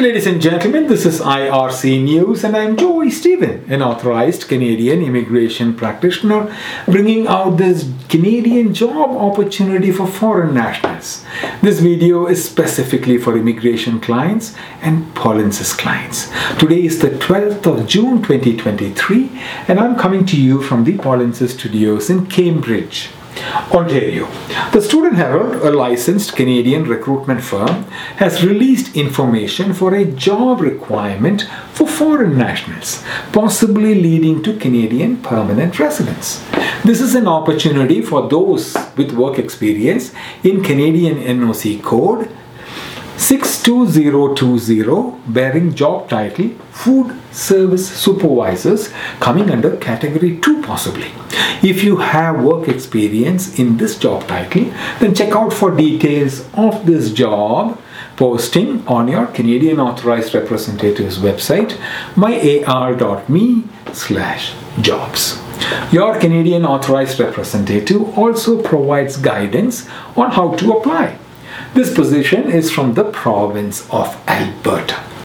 ladies and gentlemen. This is IRC News, and I'm Joy Stephen, an authorized Canadian immigration practitioner, bringing out this Canadian job opportunity for foreign nationals. This video is specifically for immigration clients and Polinsys clients. Today is the 12th of June 2023, and I'm coming to you from the Polinsys studios in Cambridge. Ontario. The Student Herald, a licensed Canadian recruitment firm, has released information for a job requirement for foreign nationals, possibly leading to Canadian permanent residence. This is an opportunity for those with work experience in Canadian NOC code 62020 bearing job title food service supervisors coming under category 2 possibly if you have work experience in this job title then check out for details of this job posting on your canadian authorized representative's website myar.me slash jobs your Canadian authorized representative also provides guidance on how to apply. This position is from the province of Alberta.